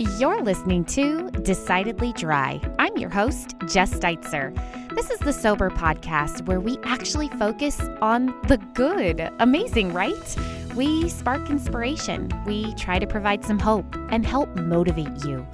You're listening to Decidedly Dry. I'm your host, Jess Steitzer. This is the Sober Podcast where we actually focus on the good. Amazing, right? We spark inspiration, we try to provide some hope and help motivate you.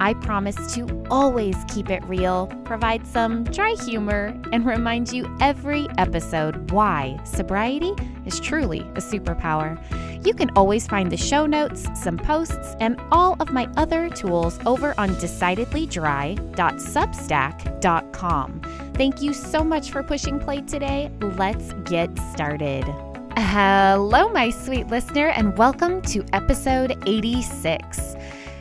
I promise to always keep it real, provide some dry humor, and remind you every episode why sobriety is truly a superpower. You can always find the show notes, some posts, and all of my other tools over on decidedlydry.substack.com. Thank you so much for pushing play today. Let's get started. Hello, my sweet listener, and welcome to episode 86.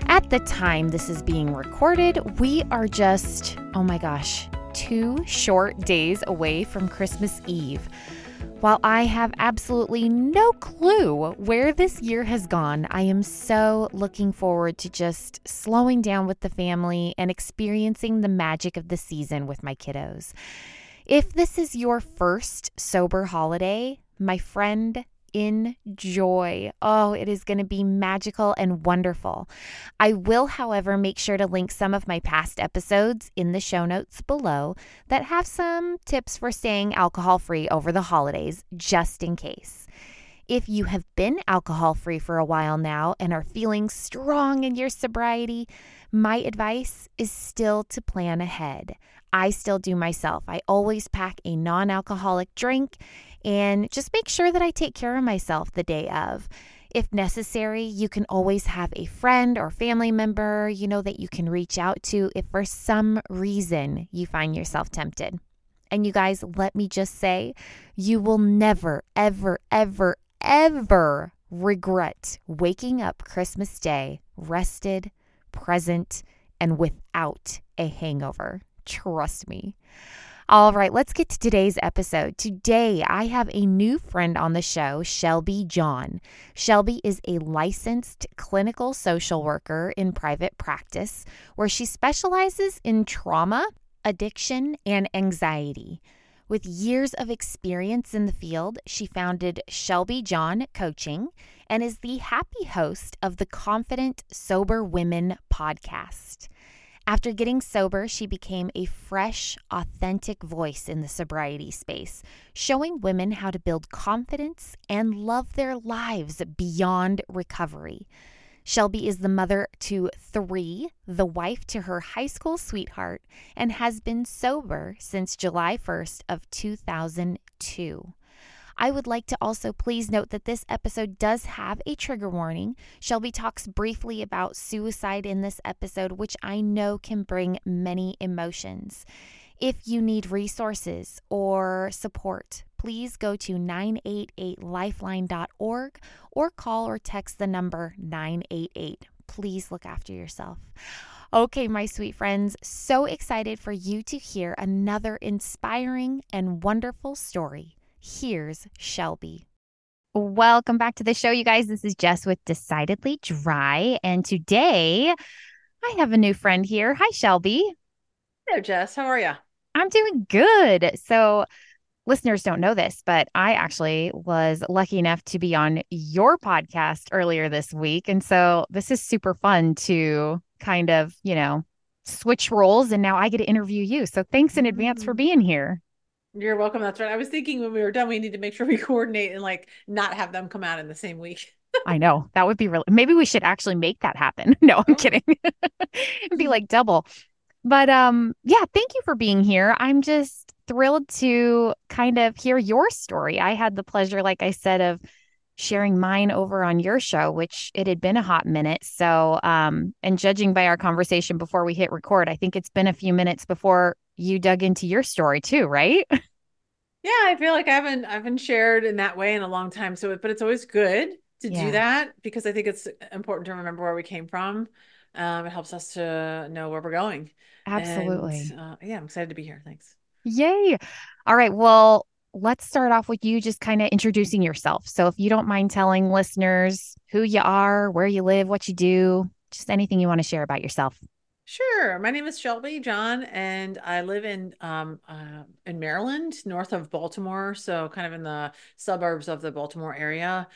At the time this is being recorded, we are just, oh my gosh, two short days away from Christmas Eve. While I have absolutely no clue where this year has gone, I am so looking forward to just slowing down with the family and experiencing the magic of the season with my kiddos. If this is your first sober holiday, my friend, enjoy. Oh, it is going to be magical and wonderful. I will, however, make sure to link some of my past episodes in the show notes below that have some tips for staying alcohol free over the holidays, just in case. If you have been alcohol free for a while now and are feeling strong in your sobriety, my advice is still to plan ahead. I still do myself. I always pack a non alcoholic drink and just make sure that I take care of myself the day of. If necessary, you can always have a friend or family member, you know, that you can reach out to if for some reason you find yourself tempted. And you guys, let me just say, you will never, ever, ever, ever regret waking up Christmas Day rested, present, and without a hangover. Trust me. All right, let's get to today's episode. Today, I have a new friend on the show, Shelby John. Shelby is a licensed clinical social worker in private practice where she specializes in trauma, addiction, and anxiety. With years of experience in the field, she founded Shelby John Coaching and is the happy host of the Confident Sober Women podcast. After getting sober, she became a fresh, authentic voice in the sobriety space, showing women how to build confidence and love their lives beyond recovery. Shelby is the mother to three, the wife to her high school sweetheart, and has been sober since July 1st of 2002. I would like to also please note that this episode does have a trigger warning. Shelby talks briefly about suicide in this episode, which I know can bring many emotions. If you need resources or support, please go to 988lifeline.org or call or text the number 988. Please look after yourself. Okay, my sweet friends, so excited for you to hear another inspiring and wonderful story Here's Shelby. Welcome back to the show, you guys. This is Jess with Decidedly Dry. And today I have a new friend here. Hi, Shelby. Hello, Jess. How are you? I'm doing good. So, listeners don't know this, but I actually was lucky enough to be on your podcast earlier this week. And so, this is super fun to kind of, you know, switch roles. And now I get to interview you. So, thanks in advance for mm. being here. You're welcome. That's right. I was thinking when we were done, we need to make sure we coordinate and like not have them come out in the same week. I know that would be really, maybe we should actually make that happen. No, I'm oh. kidding. It'd be like double. But um, yeah, thank you for being here. I'm just thrilled to kind of hear your story. I had the pleasure, like I said, of sharing mine over on your show, which it had been a hot minute. So, um, and judging by our conversation before we hit record, I think it's been a few minutes before you dug into your story too, right? Yeah, I feel like I haven't I haven't shared in that way in a long time. So, but it's always good to yeah. do that because I think it's important to remember where we came from. Um, it helps us to know where we're going. Absolutely. And, uh, yeah, I'm excited to be here. Thanks. Yay. All right. Well, let's start off with you just kind of introducing yourself. So, if you don't mind telling listeners who you are, where you live, what you do, just anything you want to share about yourself. Sure. My name is Shelby John, and I live in um, uh, in Maryland, north of Baltimore, so kind of in the suburbs of the Baltimore area.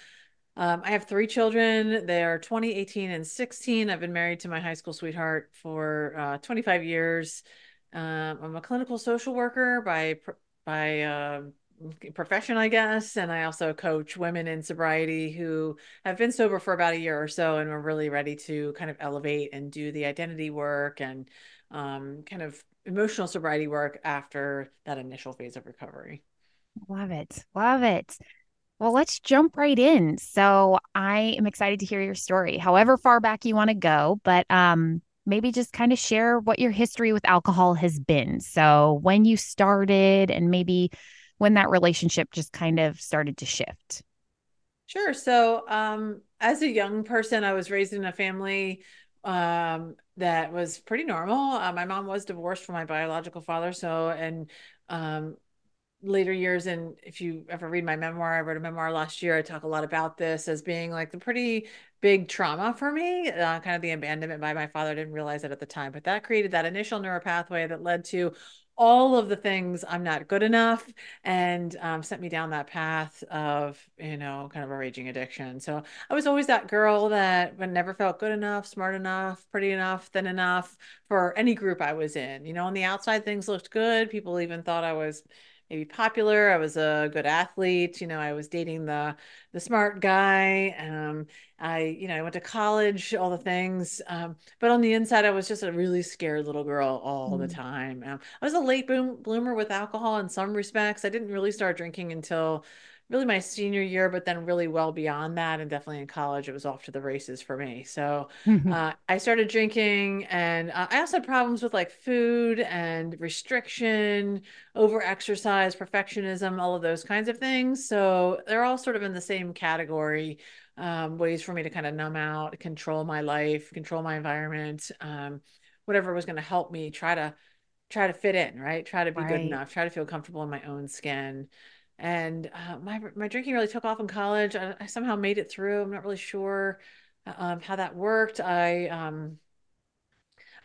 Um, I have three children. They are 20, 18, and 16. I've been married to my high school sweetheart for uh, 25 years. Um, I'm a clinical social worker by by uh, profession, I guess, and I also coach women in sobriety who have been sober for about a year or so and we're really ready to kind of elevate and do the identity work and um, kind of emotional sobriety work after that initial phase of recovery. Love it. Love it. Well, let's jump right in. So I am excited to hear your story, however far back you want to go, but um, maybe just kind of share what your history with alcohol has been. So when you started and maybe when that relationship just kind of started to shift. Sure. So um, as a young person, I was raised in a family um, that was pretty normal. Uh, my mom was divorced from my biological father. So, and um, later years and if you ever read my memoir i wrote a memoir last year i talk a lot about this as being like the pretty big trauma for me uh, kind of the abandonment by my father I didn't realize it at the time but that created that initial neuropathway that led to all of the things I'm not good enough and um, sent me down that path of, you know, kind of a raging addiction. So I was always that girl that never felt good enough, smart enough, pretty enough, thin enough for any group I was in. You know, on the outside, things looked good. People even thought I was maybe popular. I was a good athlete. You know, I was dating the the smart guy. Um, I, you know, I went to college, all the things. Um, but on the inside, I was just a really scared little girl all mm. the time. Um, I was a late boom bloomer with alcohol in some respects. I didn't really start drinking until really my senior year, but then really well beyond that. And definitely in college, it was off to the races for me. So uh, I started drinking and uh, I also had problems with like food and restriction, over exercise, perfectionism, all of those kinds of things. So they're all sort of in the same category. Um, ways for me to kind of numb out, control my life, control my environment, um, whatever was going to help me try to try to fit in, right? Try to be right. good enough, try to feel comfortable in my own skin and uh, my my drinking really took off in college. I, I, somehow made it through. I'm not really sure uh, um, how that worked. I um,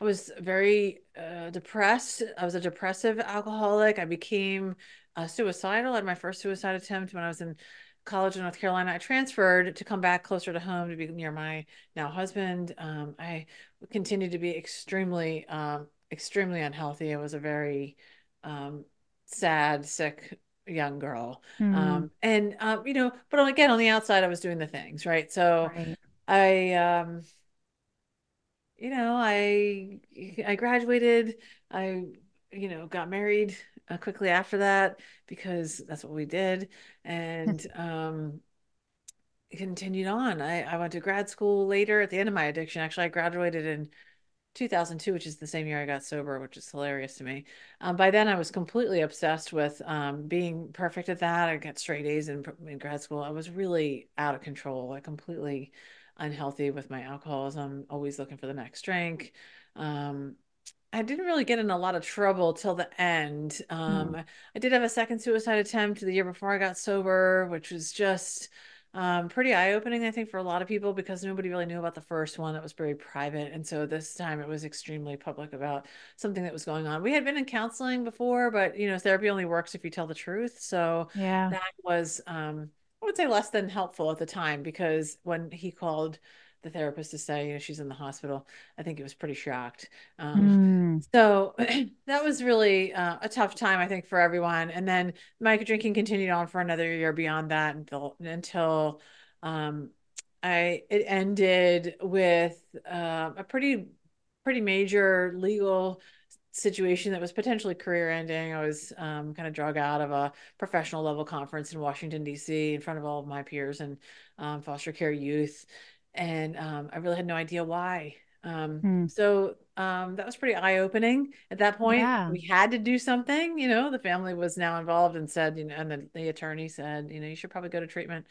I was very uh, depressed. I was a depressive alcoholic. I became uh, suicidal. I had my first suicide attempt when I was in college in North Carolina. I transferred to come back closer to home to be near my now husband. Um, I continued to be extremely, um, extremely unhealthy. I was a very um, sad, sick young girl. Mm. Um, and um, you know, but again, on the outside, I was doing the things right. So right. I, um, you know, I I graduated. I you know got married uh, quickly after that because that's what we did, and um, continued on. I I went to grad school later at the end of my addiction. Actually, I graduated in 2002, which is the same year I got sober, which is hilarious to me. Um, by then, I was completely obsessed with um, being perfect at that. I got straight A's in, in grad school. I was really out of control, like completely unhealthy with my alcoholism, always looking for the next drink. Um, I didn't really get in a lot of trouble till the end. Um, mm. I did have a second suicide attempt the year before I got sober, which was just um, pretty eye opening, I think, for a lot of people because nobody really knew about the first one that was very private. And so this time it was extremely public about something that was going on. We had been in counseling before, but you know, therapy only works if you tell the truth. So yeah, that was, um, I would say less than helpful at the time because when he called the therapist to say, you know, she's in the hospital. I think it was pretty shocked. Um, mm. So that was really uh, a tough time, I think, for everyone. And then my drinking continued on for another year beyond that until until um, I it ended with uh, a pretty pretty major legal situation that was potentially career ending. I was um, kind of drug out of a professional level conference in Washington, D.C., in front of all of my peers and um, foster care youth and um, I really had no idea why. Um, hmm. So um, that was pretty eye opening. At that point, yeah. we had to do something. You know, the family was now involved and said, you know, and the, the attorney said, you know, you should probably go to treatment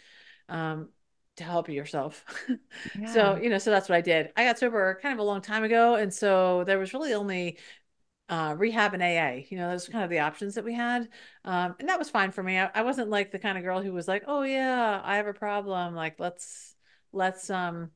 um, to help yourself. Yeah. so, you know, so that's what I did. I got sober kind of a long time ago. And so there was really only uh, rehab and AA. You know, those kind of the options that we had. Um, and that was fine for me. I, I wasn't like the kind of girl who was like, oh, yeah, I have a problem. Like, let's, let's um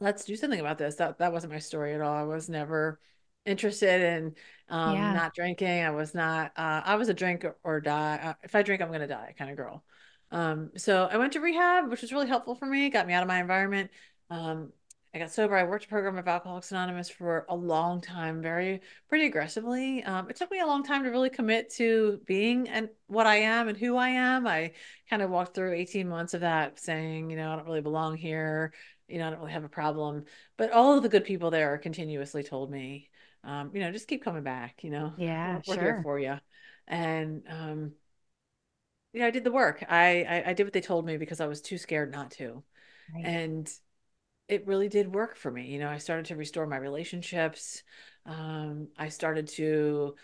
let's do something about this. That that wasn't my story at all. I was never interested in um yeah. not drinking. I was not uh I was a drink or die. Uh, if I drink I'm going to die kind of girl. Um, so I went to rehab, which was really helpful for me, got me out of my environment. Um, I got sober. I worked a program of Alcoholics Anonymous for a long time, very pretty aggressively. Um, it took me a long time to really commit to being and what I am and who I am. I kind of walked through 18 months of that saying, you know, I don't really belong here. You know, I don't really have a problem. But all of the good people there continuously told me, um, you know, just keep coming back, you know, yeah, we're, we're sure. here for you. And, um, you know, I did the work. I, I, I did what they told me because I was too scared not to. Right. And it really did work for me. You know, I started to restore my relationships. Um, I started to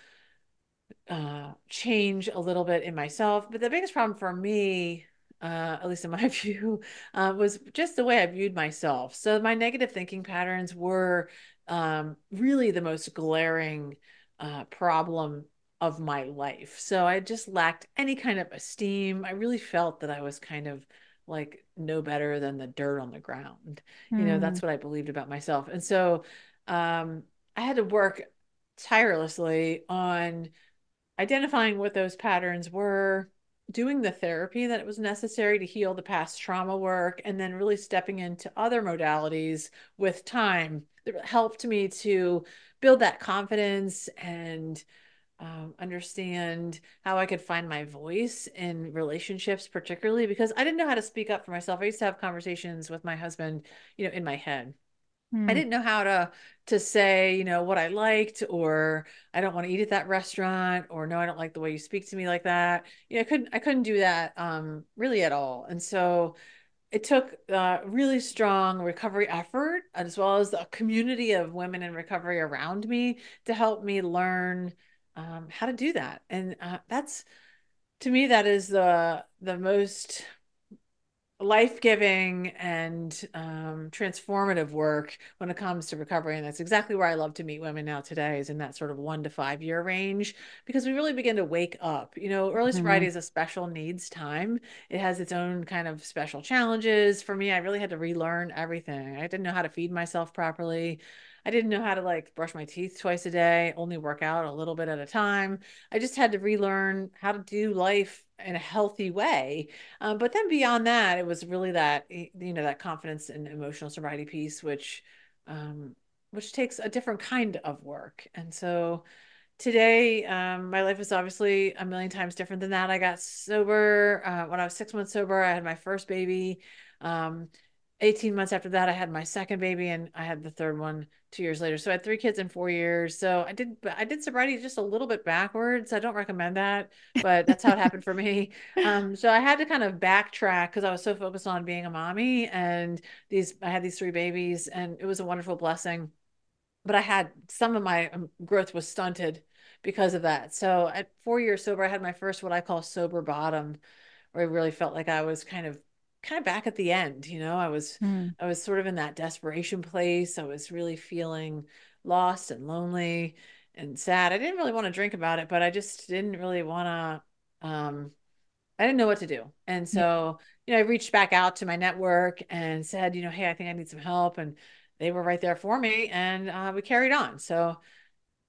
uh, change a little bit in myself. But the biggest problem for me, uh, at least in my view, uh, was just the way I viewed myself. So my negative thinking patterns were um, really the most glaring uh, problem of my life. So I just lacked any kind of esteem. I really felt that I was kind of like no better than the dirt on the ground. Mm. You know, that's Hmm. what I believed about myself. And so um, I had to work tirelessly on identifying what those patterns were, doing the therapy that it was necessary to heal the past trauma work, and then really stepping into other modalities with time that helped me to build that confidence and um, understand how I could find my voice in relationships, particularly because I didn't know how to speak up for myself. I used to have conversations with my husband, you know, in my head. I Hmm. didn't know how to to say, you know, what I liked, or I don't want to eat at that restaurant, or no, I don't like the way you speak to me like that. You know, I couldn't I couldn't do that um, really at all. And so it took uh, really strong recovery effort as well as a community of women in recovery around me to help me learn um, how to do that. And uh, that's to me that is the the most life-giving and um, transformative work when it comes to recovery. And that's exactly where i love to meet women now today is in that sort of one to five year range because we really begin to wake up. You know early sobriety Mhm. is a special needs time. It has its own kind of special challenges. For me i really had to relearn everything. I didn't know how to feed myself properly I didn't know how to like brush my teeth twice a day, only work out a little bit at a time. I just had to relearn how to do life in a healthy way um, but then beyond that, it was really that you know that confidence and emotional sobriety piece, which um, which takes a different kind of work. And so today, um, my life is obviously a million times different than that. I got sober uh, when I was six months sober. I had my first baby. Um, 18 months after that, I had my second baby, and I had the third one two years later. So I had three kids in four years. So I did I did sobriety just a little bit backwards. I don't recommend that, but that's how it happened for me. Um, so I had to kind of backtrack because I was so focused on being a mommy and these I had these three babies, and it was a wonderful blessing. But I had some of my um, growth was stunted because of that. So at four years sober, I had my first what I call sober bottom, where I really felt like I was kind of kind of back at the end you know i was Hmm. i was sort of in that desperation place. I was really feeling lost and lonely and sad. I didn't really want to drink about it but i just didn't really want to um i didn't know what to do. And so you know i reached back out to my network and said you know hey i think i need some help and they were right there for me and uh, we carried on. So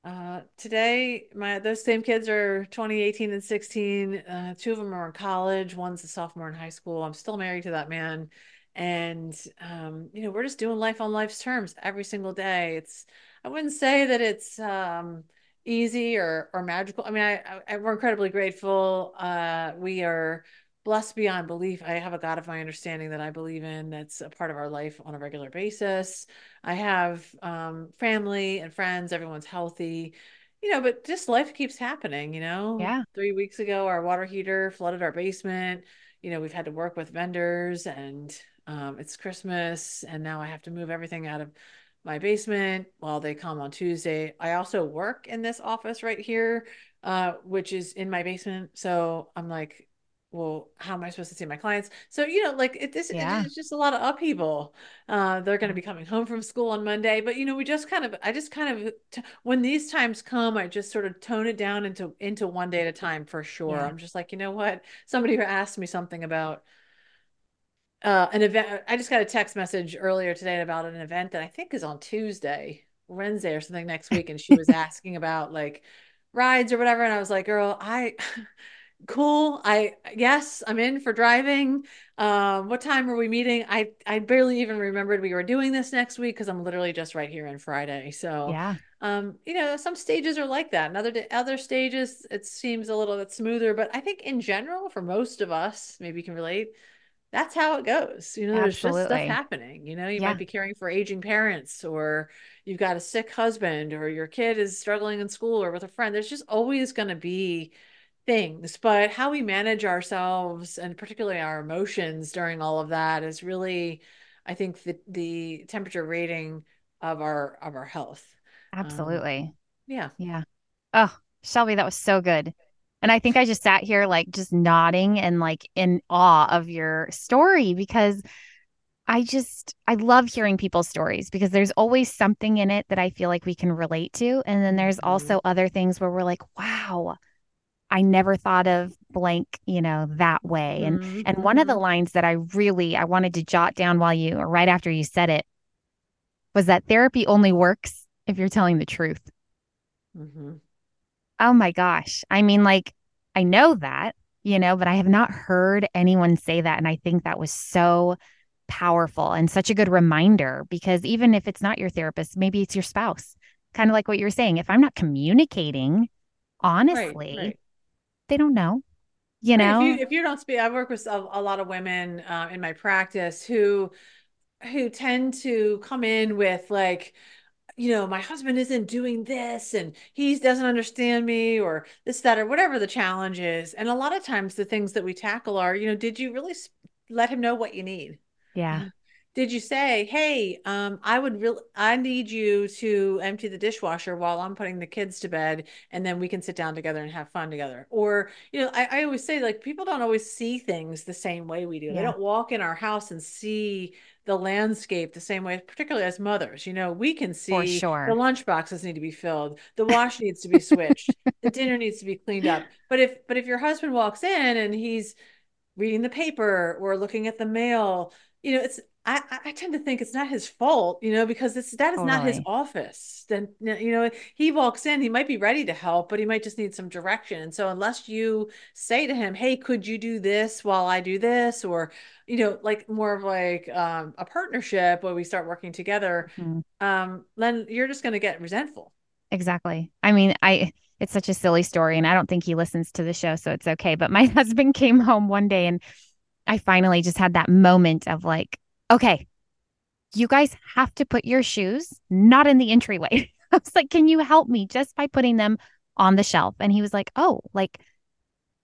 uh, today, my those same kids are 20, 18, and 16. Uh, two of them are in college. One's a sophomore in high school. I'm still married to that man. And um, you know, we're just doing life on life's terms every single day. It's I wouldn't say that it's um easy or or magical. I mean, I, I we're incredibly grateful. Uh, we are blessed beyond belief. I have a God of my understanding that I believe in that's a part of our life on a regular basis. I have um, family and friends, everyone's healthy, you know, but just life keeps happening, you know. Yeah. Three weeks ago, our water heater flooded our basement. You know, we've had to work with vendors and um, it's Christmas and now I have to move everything out of my basement while they come on Tuesday. I also work in this office right here, uh, which is in my basement. So I'm like, well, how am I supposed to see my clients? So, you know, like it, this, Yeah. it's just a lot of upheaval. Uh, they're going to be coming home from school on Monday, but you know, we just kind of, I just kind of, t- when these times come, I just sort of tone it down into into one day at a time for sure. Yeah. I'm just like, you know what? Somebody who asked me something about uh, an event. I just got a text message earlier today about an event that I think is on Tuesday, Wednesday, or something next week, and she was asking about like rides or whatever, and I was like, girl, I cool. I yes, I'm in for driving. Um, what time are we meeting? I I barely even remembered we were doing this next week because I'm literally just right here on Friday. So yeah, um, you know, some stages are like that, and other other stages it seems a little bit smoother. But I think in general, for most of us, maybe you can relate. That's how it goes. You know, Absolutely. there's just stuff happening. You know, you yeah. might be caring for aging parents, or you've got a sick husband, or your kid is struggling in school or with a friend. There's just always going to be things, but how we manage ourselves and particularly our emotions during all of that is really, I think, the the temperature rating of our of our health. Um, Absolutely. Um, yeah. Yeah. Oh, Shelby, that was so good. And I think I just sat here like just nodding and like in awe of your story because I just I love hearing people's stories because there's always something in it that I feel like we can relate to and then there's mm-hmm. also other things where we're like wow I never thought of blank, you know, that way. And mm-hmm. and one of the mm-hmm. lines that I really I wanted to jot down while you or right after you said it was that therapy only works if you're telling the truth. Mm-hmm. Oh my gosh. I mean, like, I know that, you know, but I have not heard anyone say that. And I think that was so powerful and such a good reminder because even if it's not your therapist, maybe it's your spouse. Kind of like what you were saying. If I'm not communicating honestly, right, right they don't know you know if you, if you don't speak i work with a, a lot of women uh, in my practice who who tend to come in with like you know my husband isn't doing this and he doesn't understand me or this that or whatever the challenge is. And a lot of times the things that we tackle are you know did you really let him know what you need? Yeah did you say, "Hey, um, I would really, I need you to empty the dishwasher while I'm putting the kids to bed, and then we can sit down together and have fun together." Or, you know, I, I always say like people don't always see things the same way we do. Yeah. They don't walk in our house and see the landscape the same way, particularly as mothers. You know, we can see sure. the lunch boxes need to be filled, the wash needs to be switched, the dinner needs to be cleaned up. But if but if your husband walks in and he's reading the paper or looking at the mail, you know, it's I, I tend to think it's not his fault, you know, because this that is totally. not his office. Then you know he walks in, he might be ready to help, but he might just need some direction. And so unless you say to him, "Hey, could you do this while I do this?" or you know, like more of like um, a partnership where we start working together, mm-hmm. um, then you're just going to get resentful. Exactly. I mean, I it's such a silly story, and I don't think he listens to the show, so it's okay. But my husband came home one day and I finally just had that moment of like, okay, you guys have to put your shoes not in the entryway. I was like, can you help me just by putting them on the shelf? And he was like, oh, like,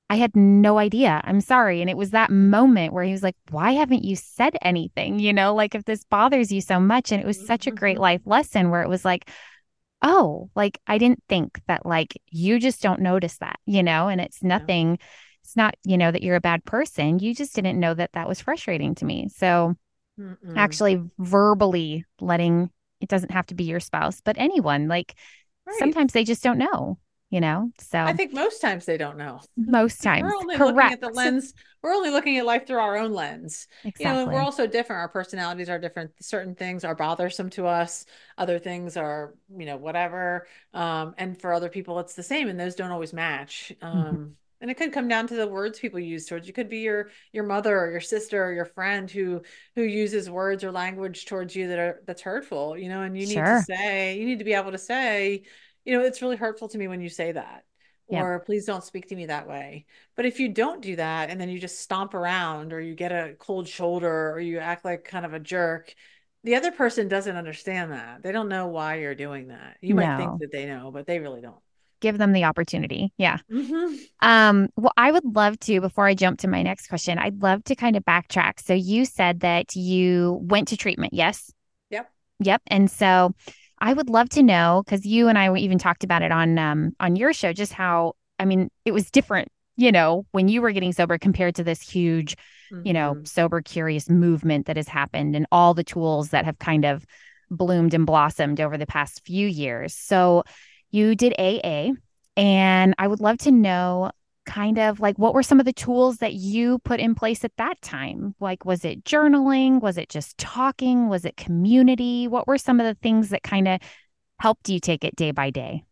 I had no idea. I'm sorry. And it was that moment where he was like, why haven't you said anything? You know, like if this bothers you so much. And it was such a great mm-hmm. life lesson where it was like, oh, like I didn't think that, like, you just don't notice that, you know, and it's nothing. It's not, you know, that you're a bad person. You just didn't know that that was frustrating to me. So, Mm-mm. actually verbally letting it doesn't have to be your spouse, but anyone. Like right. sometimes they just don't know, you know. So I think most times they don't know. Most times, we're only Correct. looking at the lens. We're only looking at life through our own lens. Exactly. You know, we're also different. Our personalities are different. Certain things are bothersome to us. Other things are, you know, whatever. Um, and for other people, it's the same, and those don't always match. Mm-hmm. Um, mm-hmm and it could come down to the words people use towards you. Could be your your mother or your sister or your friend who who uses words or language towards you that are that's hurtful you know and you need sure. to say you need to be able to say you know it's really hurtful to me when you say that or please don't speak to me that way. But if you don't do that and then you just stomp around or you get a cold shoulder or you act like kind of a jerk the other person doesn't understand that. They don't know why you're doing that. You might think that they know but they really don't give them the opportunity. Yeah. Mm-hmm. Um, well, I would love to, before I jump to my next question, I'd love to kind of backtrack. So you said that you went to treatment. Yes. Yep. Yep. And so I would love to know, because you and I even talked about it on um on your show, just how I mean, it was different, you know, when you were getting sober compared to this huge, mm-hmm. you know, mm-hmm. sober curious movement that has happened and all the tools that have kind of bloomed and blossomed over the past few years. So you did AA, and I would love to know kind of like what were some of the tools that you put in place at that time? Like, was it journaling? Was it just talking? Was it community? What were some of the things that kind of helped you take it day by day?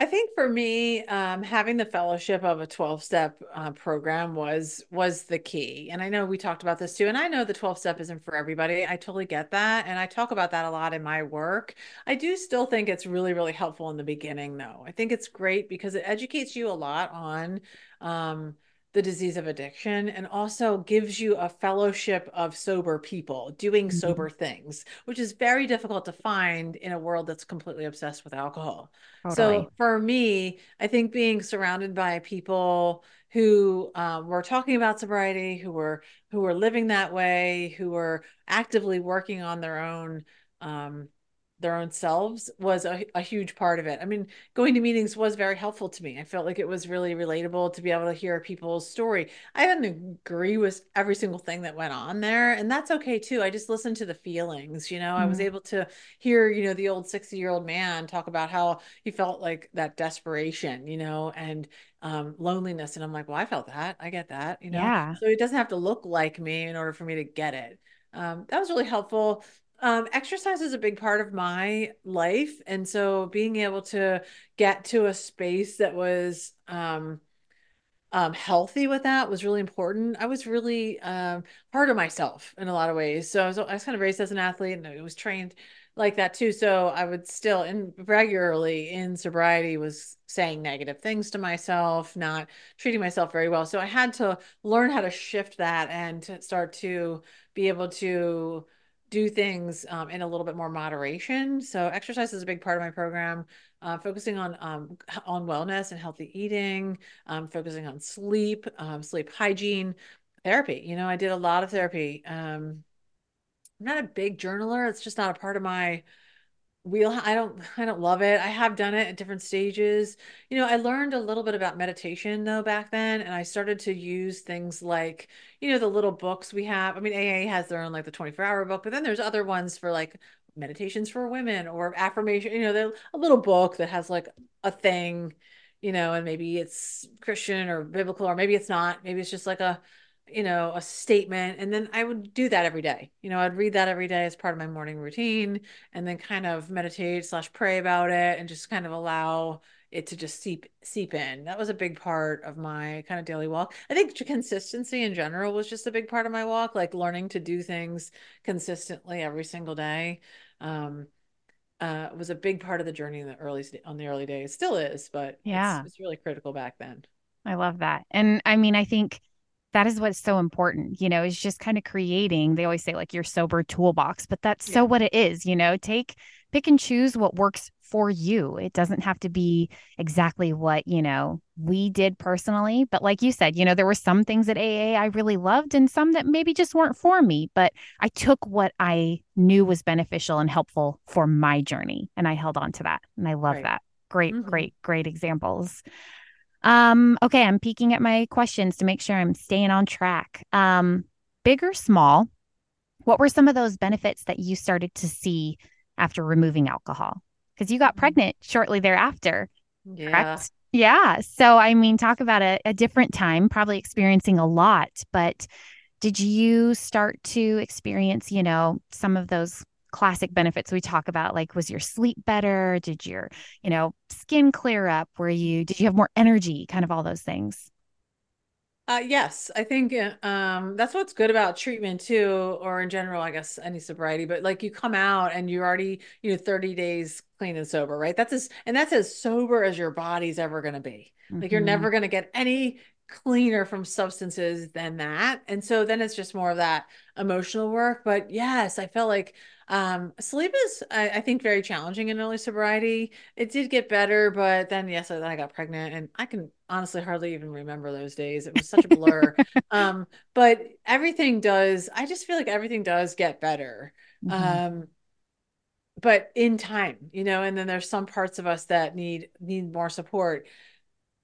I think for me, um, having the fellowship of a 12 step uh, program was was the key. And I know we talked about this too. And I know the 12 step isn't for everybody. I totally get that. And I talk about that a lot in my work. I do still think it's really, really helpful in the beginning, though. I think it's great because it educates you a lot on um, the disease of addiction and also gives you a fellowship of sober people doing mm-hmm. sober things, which is very difficult to find in a world that's completely obsessed with alcohol. Totally. So for me, I think being surrounded by people who um, were talking about sobriety, who were who were living that way, who were actively working on their own um, their own selves was a, a huge part of it. I mean, going to meetings was very helpful to me. I felt like it was really relatable to be able to hear people's story. I didn't agree with every single thing that went on there, and that's okay too. I just listened to the feelings, you know. Mm-hmm. I was mm-hmm. able to hear, you know, the old 60-year-old man talk about how he felt like that desperation, you know, and um, loneliness. And I'm like, well, I felt that. I get that, you know. Yeah. So it doesn't have to look like me in order for me to get it. Um, that was really helpful. Um, exercise is a big part of my life. And so being able to get to a space that was um, um, healthy with that was really important. I was really um, hard on myself in a lot of ways. So I was, I was kind of raised as an athlete and I was trained like that too. So I would still, and regularly in sobriety, was saying negative things to myself, not treating myself very well. So I had to learn how to shift that and to start to be able to do things um, in a little bit more moderation. So exercise is a big part of my program. Uh, focusing on um, on wellness and healthy eating, um, focusing on sleep, um, sleep hygiene, therapy. You know, I did a lot of therapy. Um, I'm not a big journaler. It's just not a part of my wheel i don't i don't love it. I have done it at different stages. You know i learned a little bit about meditation though back then and i started to use things like you know the little books we have. I mean aa has their own like the 24 hour book but then there's other ones for like meditations for women or affirmation you know a little book that has like a thing you know and maybe it's christian or biblical or maybe it's not. Maybe it's just like a you know, a statement. And then I would do that every day. You know, I'd read that every day as part of my morning routine and then kind of meditate slash pray about it and just kind of allow it to just seep seep in. That was a big part of my kind of daily walk. I think consistency in general was just a big part of my walk, like learning to do things consistently every single day. Um, uh, was a big part of the journey in the early on the early days. Still is, but yeah, it's, it's really critical back then. I love that, and I mean, I think that is what's so important, you know, is just kind of creating. They always say like your sober toolbox, but that's yeah. so what it is, you know, take pick and choose what works for you. It doesn't have to be exactly what, you know, we did personally, but like you said, you know, there were some things at AA I really loved and some that maybe just weren't for me, but I took what I knew was beneficial and helpful for my journey and I held on to that. And I love right. that. Great, mm-hmm. great, great examples. Um, okay, I'm peeking at my questions to make sure I'm staying on track. Um, big or small, what were some of those benefits that you started to see after removing alcohol? Because you got mm-hmm. pregnant shortly thereafter. Yeah. Correct? Yeah. So, I mean, talk about a, a different time, probably experiencing a lot, but did you start to experience, you know, some of those classic benefits we talk about like was your sleep better did your you know skin clear up were you did you have more energy kind of all those things uh, yes, I think uh, um, that's what's good about treatment too, or in general, I guess any sobriety. But like you come out and you're already, you know, 30 days clean and sober, right? That's as and that's as sober as your body's ever going to be. Mm-hmm. Like you're never going to get any cleaner from substances than that. And so then it's just more of that emotional work. But yes, I felt like um, sleep is, I, I, think, very challenging in early sobriety. It did get better, but then, yes, then I got pregnant, and I can honestly hardly even remember those days. It was such a blur. um, but everything does, I just feel like everything does get better. Mm-hmm. Um, but in time, you know, and then there's some parts of us that need need more support.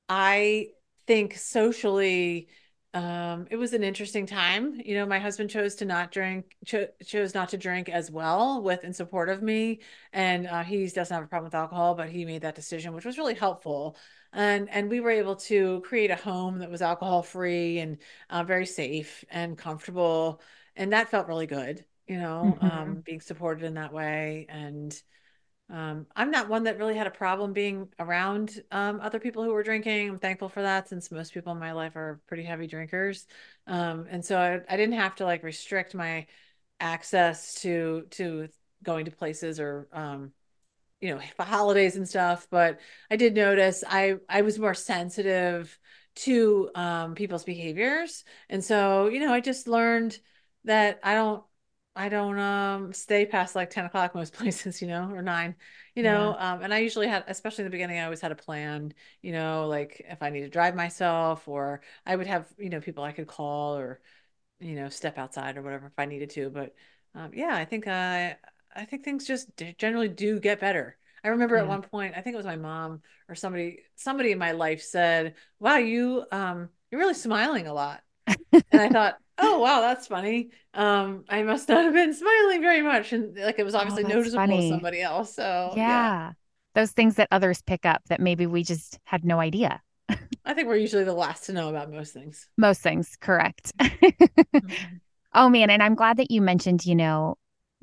I think socially, um, it was an interesting time. You know, my husband chose to not drink, cho- chose not to drink as well with in support of me, and uh, he doesn't have a problem with alcohol, but he made that decision, which was really helpful. And and we were able to create a home that was alcohol free and uh, very safe and comfortable, and that felt really good. You know, mm-hmm. um, being supported in that way, and um, I'm not one that really had a problem being around um, other people who were drinking. I'm thankful for that since most people in my life are pretty heavy drinkers. Um, and so I, I didn't have to like restrict my access to to going to places or um, you know holidays and stuff. But I did notice I I was more sensitive to um, people's behaviors, and so you know I just learned that I don't I don't um stay past like 10 o'clock most places, you know, or nine, you know. Yeah. Um, and I usually had, especially in the beginning, I always had a plan, you know, like if I need to drive myself or I would have, you know, people I could call or, you know, step outside or whatever if I needed to. But um, yeah, I think I I think things just generally do get better. I remember yeah. at one point, I think it was my mom or somebody somebody in my life said, "Wow, you um you're really smiling a lot." and I thought, oh wow, that's funny. Um, I must not have been smiling very much, and like it was oh, obviously oh, noticeable funny. to somebody else. So yeah. yeah, those things that others pick up that maybe we just had no idea. I think we're usually the last to know about most things. Most things, correct. mm-hmm. Oh man, and I'm glad that you mentioned, you know,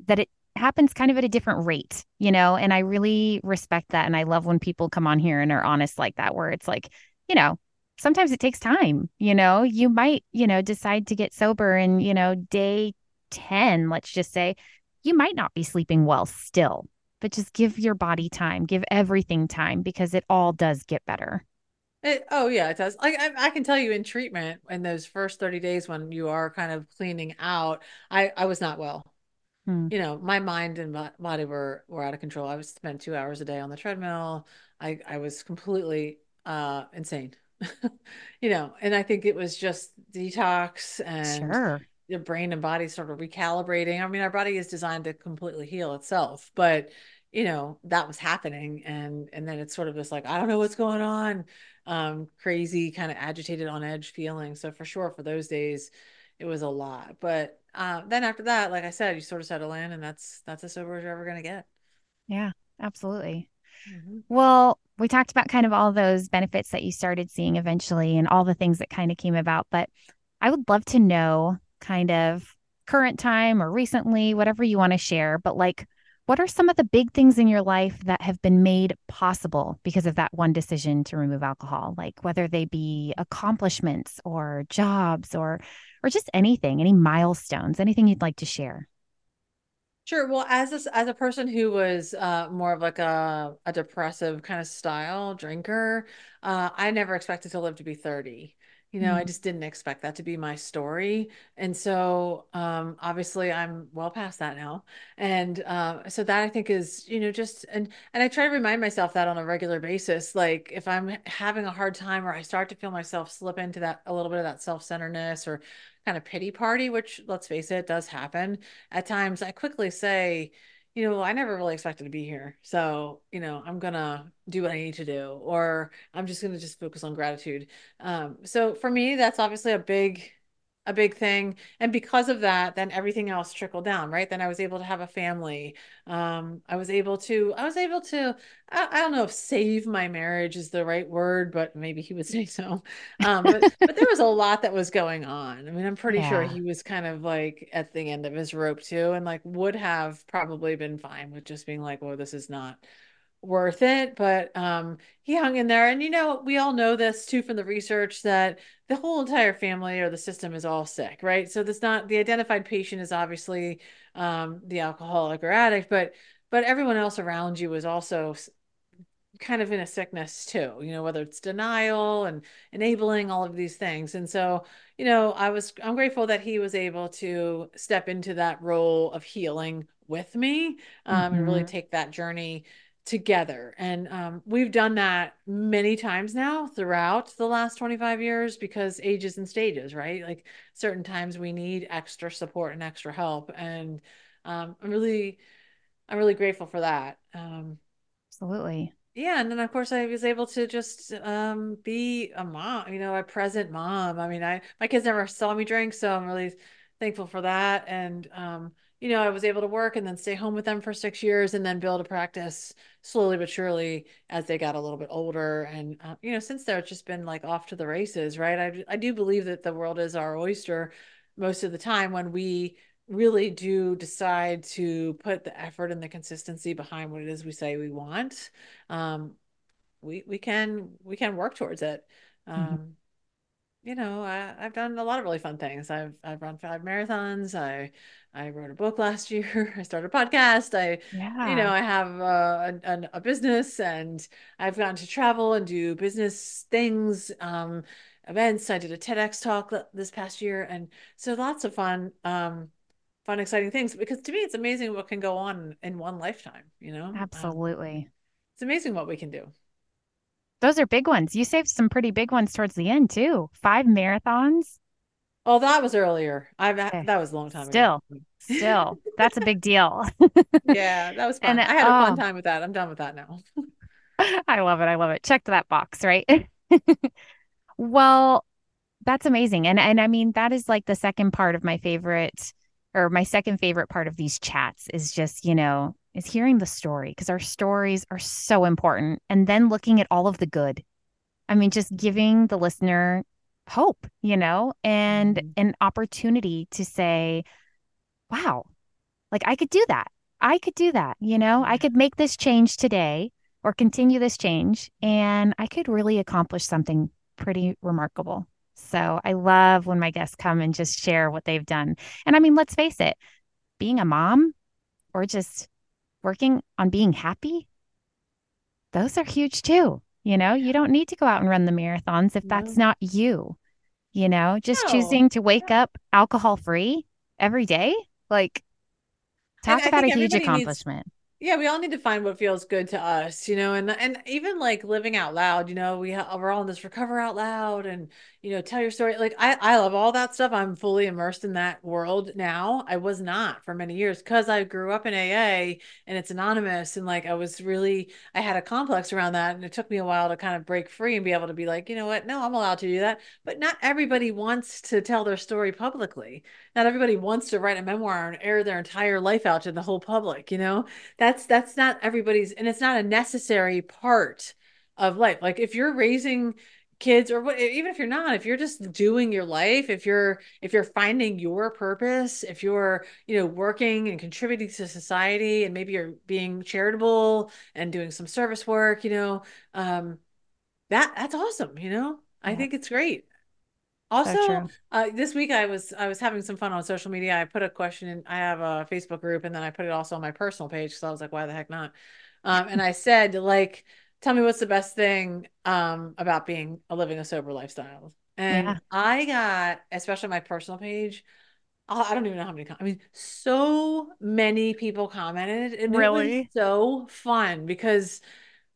that it happens kind of at a different rate, you know, and I really respect that. And I love when people come on here and are honest like that, where it's like, you know, sometimes it takes time, you know, you might, you know, decide to get sober and, you know, day 10, let's just say, you might not be sleeping well still, but just give your body time, give everything time because it all does get better. It, oh yeah, it does. Like I, I, can tell you in treatment in those first 30 days when you are kind of cleaning out, I, I was not well. Hmm. You know, my mind and my body were were out of control. I was spent two hours a day on the treadmill. I, I was completely uh insane. you know, and I think it was just detox and sure. the brain and body sort of recalibrating. I mean, our body is designed to completely heal itself, but you know, that was happening and and then it's sort of this like, I don't know what's going on, um, crazy, kind of agitated on edge feeling. So for sure for those days it was a lot. But uh, then after that, like I said, you sort of settle in and that's that's as sober as you're ever gonna get. Yeah, absolutely. Mm-hmm. Well, we talked about kind of all those benefits that you started seeing eventually and all the things that kind of came about, but I would love to know kind of current time or recently, whatever you want to share, but like what are some of the big things in your life that have been made possible because of that one decision to remove alcohol? Like whether they be accomplishments or jobs or or just anything any milestones anything you'd like to share Sure. Well, as a, as a person who was uh, more of like a, a depressive kind of style drinker, uh, I never expected to live to be 30. You know, mm. I just didn't expect that to be my story. And so um, obviously I'm well past that now. And uh, so that I think is, you know, just and and I try to remind myself that on a regular basis. Like if I'm having a hard time or I start to feel myself slip into that a little bit of that self-centeredness or kind of pity party, which let's face it, does happen at times, I quickly say, you know, I never really expected to be here. So, you know, I'm going to do what I need to do, or I'm just going to just focus on gratitude. Um, so for me, that's obviously a big a big thing and because of that then everything else trickled down right? Then i was able to have a family. Um, i was able to i was able to I, I, don't know if save my marriage is the right word but maybe he would say so. Um, but, but there was a lot that was going on. I mean i'm pretty yeah. sure he was kind of like at the end of his rope too and like would have probably been fine with just being like well this is not worth it but um he hung in there and you know we all know this too from the research that the whole entire family or the system is all sick right so that's not the identified patient is obviously um the alcoholic or addict but but everyone else around you is also kind of in a sickness too you know whether it's denial and enabling all of these things and so you know i was i'm grateful that he was able to step into that role of healing with me um, mm-hmm. and really mm-hmm. take that journey together. And um, we've done that many times now throughout the last 25 years because ages and stages, right? Like certain times we need extra support and extra help. And um, I'm really, I'm really grateful for that. Um, Absolutely. Yeah. And then, of course, I was able to just um, be a mom, you know, a present mom. I mean, I, my kids never saw me drink, so I'm really thankful for that. And, um, you know, I was able to work and then stay home with them for six years and then build a practice slowly but surely as they got a little bit older. And, uh, you know, since there, it's just been like off to the races, right? I, I do believe that the world is our oyster most of the time when we really do decide to put the effort and the consistency behind what it is we say we want, um, we we can we can work towards it. Um, mm-hmm. You know, I, I've done a lot of really fun things. I've I've run five marathons. I I wrote a book last year. I started a podcast. I, yeah. you know, I have a, a, a, business and I've gotten to travel and do business things, um, events. I did a TEDx talk this past year. And so lots of fun, um, fun, exciting things because to me, it's amazing what can go on in one lifetime, you know? Absolutely. Um, it's amazing what we can do. Those are big ones. You saved some pretty big ones towards the end too. Five marathons. Oh, that was earlier. I okay. that was a long time still, ago. Still, still, that's a big deal. yeah, that was fun. And, I had a fun oh. time with that. I'm done with that now. I love it. I love it. Check that box, right? well, that's amazing. And and I mean that is like the second part of my favorite or my second favorite part of these chats is just, you know, is hearing the story because our stories are so important and then looking at all of the good. I mean, just giving the listener hope, you know, and mm-hmm. an opportunity to say, wow, like I could do that. I could do that, you know, I could make this change today or continue this change and I could really accomplish something pretty remarkable. So I love when my guests come and just share what they've done. And I mean, let's face it, being a mom or just working on being happy, those are huge too. You know, you don't need to go out and run the marathons if no. that's not you. You know, just no. choosing to wake up alcohol free every day. Like, talk about a huge accomplishment. Needs, yeah we all need to find what feels good to us you know and and even like living out loud you know we ha- we're all in this recover out loud and you know tell your story like i i love all that stuff. I'm fully immersed in that world now. I was not for many years because i grew up in aa and it's anonymous and like i was really i had a complex around that and it took me a while to kind of break free and be able to be like you know what? No i'm allowed to do that. But not everybody wants to tell their story publicly. Not everybody wants to write a memoir and air their entire life out to the whole public you know that's that's not everybody's and it's not a necessary part of life. Like if you're raising kids or what even if you're not if you're just doing your life if you're if you're finding your purpose if you're you know working and contributing to society and maybe you're being charitable and doing some service work you know um that that's awesome you know? Yeah. i think it's great also, uh, this week I was I was having some fun on social media. I put a question in. I have a Facebook group, and then I put it also on my personal page because I was like, why the heck not? Um, and I said, like, tell me what's the best thing um, about being a living a sober lifestyle. And yeah. I got, especially my personal page, I don't even know how many. I mean, so many people commented, and really? it was so fun because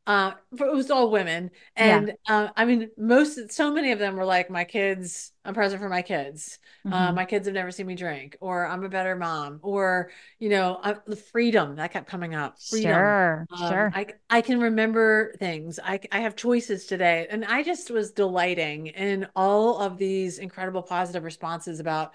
uh, it was all women, and yeah. uh, I mean, most, so many of them were like, "My kids, I'm present for my kids. Uh, mm-hmm. Uh, my kids have never seen me drink, or I'm a better mom, or you know, uh, the freedom that kept coming up. Freedom. Sure, um, sure. I I can remember things. I I have choices today, and I just was delighting in all of these incredible positive responses about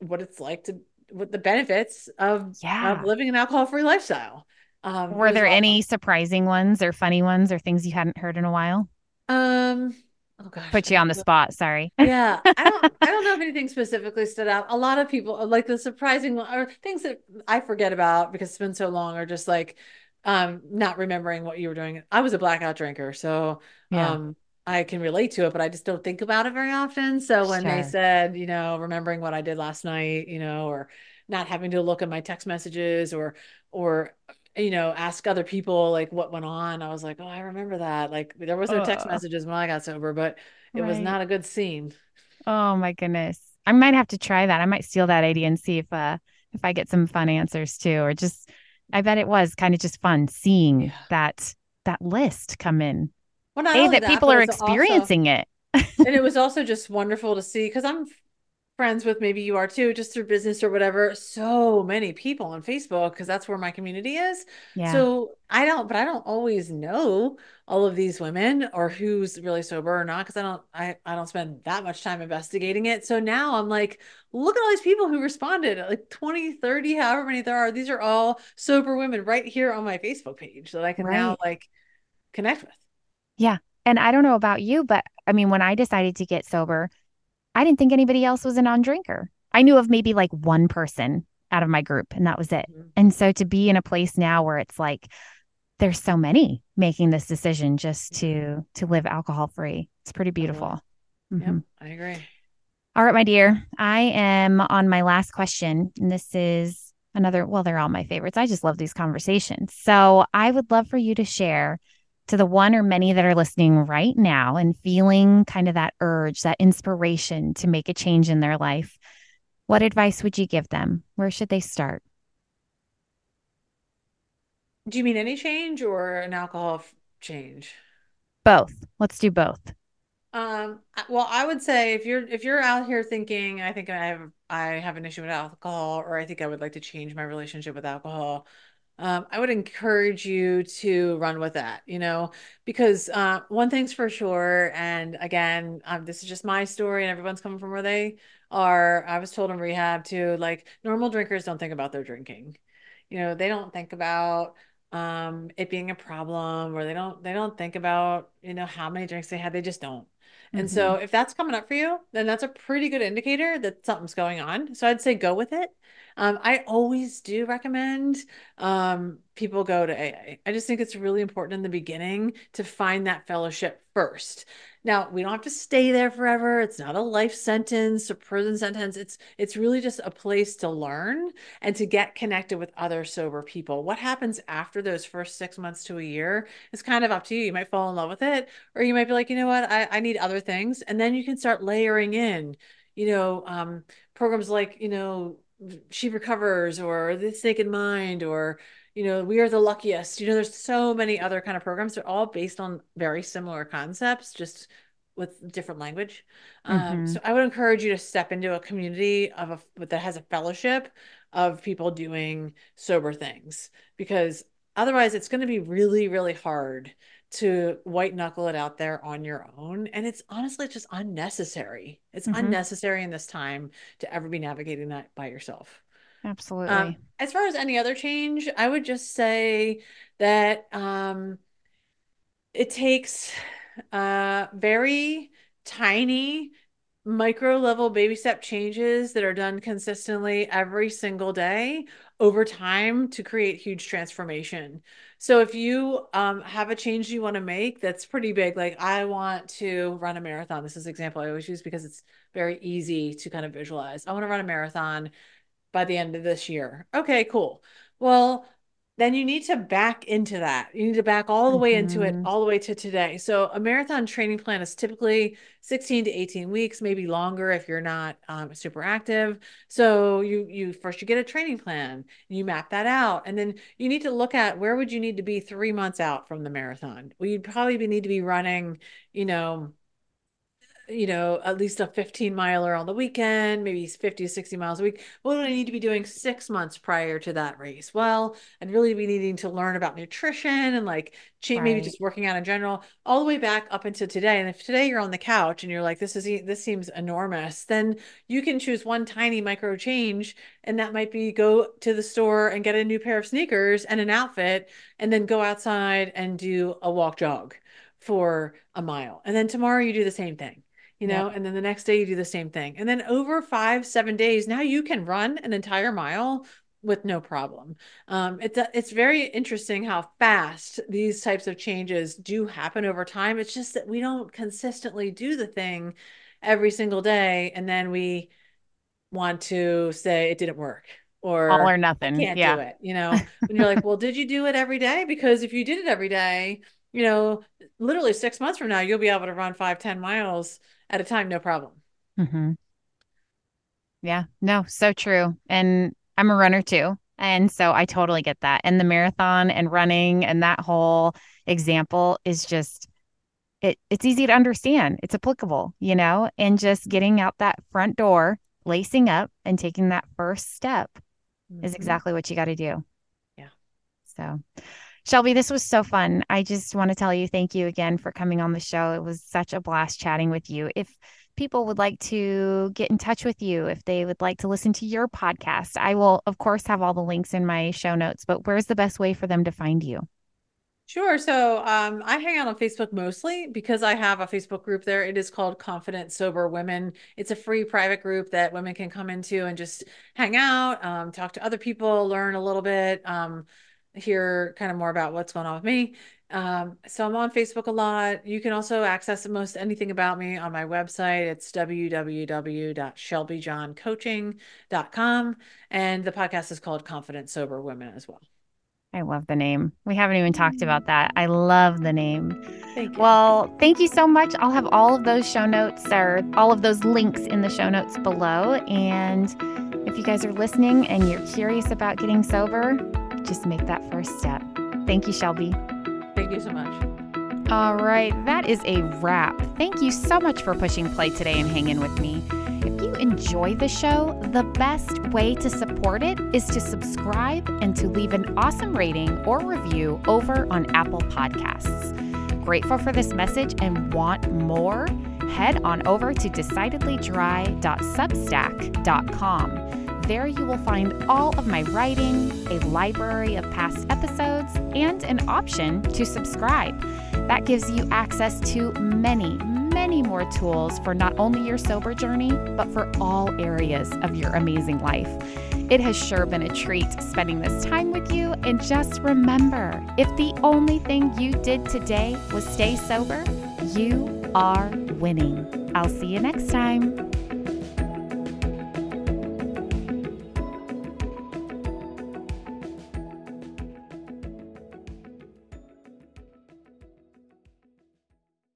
what it's like to what the benefits of yeah. of living an alcohol free lifestyle. Um, Were there any surprising ones or funny ones or things you hadn't heard in a while? Um, oh gosh, put you on the spot. Sorry. yeah, I don't, I don't know if anything specifically stood out. A lot of people like the surprising or things that I forget about because it's been so long, or just like um not remembering what you were doing. I was a blackout drinker, so yeah. um I can relate to it, but I just don't think about it very often. So when sure. they said, you know, remembering what I did last night, you know, or not having to look at my text messages or or you know, ask other people like what went on. I was like, oh, I remember that. Like there was no text messages when I got sober, but it right. was not a good scene. Oh my goodness. I might have to try that. I might steal that idea and see if uh if I get some fun answers too, or just I bet it was kind of just fun seeing yeah. that that list come in. Well, not hey, that, that people are experiencing also, it. and it was also just wonderful to see because I'm friends with maybe you are too just through business or whatever so many people on facebook because that's where my community is yeah. so i don't but i don't always know all of these women or who's really sober or not because i don't I, I don't spend that much time investigating it so now i'm like look at all these people who responded like 20 30 however many there are these are all sober women right here on my facebook page that i can right. now like connect with yeah and i don't know about you but i mean when i decided to get sober I didn't think anybody else was a non drinker. I knew of maybe like one person out of my group, and that was it. Mm-hmm. And so to be in a place now where it's like there's so many making this decision just to mm-hmm. to live alcohol free, it's pretty beautiful. Mm-hmm. Yep, I agree. All right, my dear. I am on my last question, and this is another. Well, they're all my favorites. I just love these conversations. So I would love for you to share to the one or many that are listening right now and feeling kind of that urge, that inspiration to make a change in their life, what advice would you give them? Where should they start? Do you mean any change or an alcohol change? Both. Let's do both. Um, well, I would say if you're if you're out here thinking, I think I have I have an issue with alcohol, or I think I would like to change my relationship with alcohol, um, I would encourage you to run with that, you know, because uh, one thing's for sure. And again, um, this is just my story, and everyone's coming from where they are. I was told in rehab too, like normal drinkers don't think about their drinking. You know, they don't think about um, it being a problem, or they don't they don't think about you know how many drinks they had. They just don't. And mm-hmm. so if that's coming up for you, then that's a pretty good indicator that something's going on. So I'd say go with it. Um, I always do recommend um, people go to AA. I just think it's really important in the beginning to find that fellowship first. Now, we don't have to stay there forever. It's not a life sentence, a prison sentence. It's it's really just a place to learn and to get connected with other sober people. What happens after those first six months to a year is kind of up to you. You might fall in love with it, or you might be like, you know what, I, I need other things. And then you can start layering in, you know, um, programs like, you know, She Recovers or This Naked Mind or you know we are the luckiest. You know there's so many other kind of programs. They're all based on very similar concepts just with different language. Um, mm-hmm. um, so i would encourage you to step into a community of a that has a fellowship of people doing sober things because otherwise it's going to be really really hard to white knuckle it out there on your own and it's honestly just unnecessary it's mm-hmm. unnecessary in this time to ever be navigating that by yourself Absolutely. Um, as far as any other change, I would just say that um, it takes uh, very tiny micro level baby step changes that are done consistently every single day over time to create huge transformation. So if you um, have a change you want to make that's pretty big, like I want to run a marathon. This is an example I always use because it's very easy to kind of visualize. I want to run a marathon by the end of this year. Okay, cool. Well, then you need to back into that. You need to back all the way mm-hmm. into it, mm-hmm. all the way to today. So a marathon training plan is typically 16 to 18 weeks, maybe longer if you're not um, super active. So you you first you get a training plan, you map that out, and then you need to look at where would you need to be three months out from the marathon. Well, you'd probably need to be running, you know, you know, at least a 15 miler on the weekend, maybe 50 to 60 miles a week. What do I need to be doing six months prior to that race? Well, I'd really be needing to learn about nutrition and like right. maybe just working out in general, all the way back up until today. And if today you're on the couch and you're like, this is this seems enormous, then you can choose one tiny micro change. And that might be go to the store and get a new pair of sneakers and an outfit, and then go outside and do a walk jog for a mile. And then tomorrow you do the same thing you know, and then the next day you do the same thing. And then over five, seven days, now you can run an entire mile with no problem. Um, it's it's very interesting how fast these types of changes do happen over time. It's just that we don't consistently do the thing every single day, and then we want to say it didn't work or all or nothing. can't yeah. do it. You know, and you're like, well, did you do it every day? Because if you did it every day, you know, literally six months from now, you'll be able to run five, ten miles at a time, no problem. Mm-hmm. Yeah, no, so true. And I'm a runner too. And so I totally get that. And the marathon and running and that whole example is just it it's easy to understand. It's applicable, you know, and just getting out that front door, lacing up and taking that first step mm-hmm. is exactly what you got to do. Yeah. So Shelby, this was so fun. I just want to tell you thank you again for coming on the show. It was such a blast chatting with you. If people would like to get in touch with you, if they would like to listen to your podcast, I will, of course, have all the links in my show notes. But where's the best way for them to find you? Sure. So um, I hang out on Facebook mostly because I have a Facebook group there. It is called Confident Sober Women. It's a free private group that women can come into and just hang out, um, talk to other people, learn a little bit, um, hear kind of more about what's going on with me. Um, so I'm on Facebook a lot. You can also access most anything about me on my website. It's www.shelbyjohncoaching.com. And the podcast is called Confident Sober Women as well. I love the name. We haven't even talked about that. I love the name. Thank you. Well, thank you so much. I'll have all of those show notes or all of those links in the show notes below. And if you guys are listening and you're curious about getting sober, just make that first step. Thank you, Shelby. Thank you so much. All right, that is a wrap. Thank you so much for pushing play today and hanging with me. If you enjoy the show, the best way to support it is to subscribe and to leave an awesome rating or review over on Apple Podcasts. Grateful for this message and want more? Head on over to decidedlydry.substack.com. There you will find all of my writing, a library of past episodes, and an option to subscribe. That gives you access to many, many more tools for not only your sober journey, but for all areas of your amazing life. It has sure been a treat spending this time with you. And just remember if the only thing you did today was stay sober, you are winning. I'll see you next time.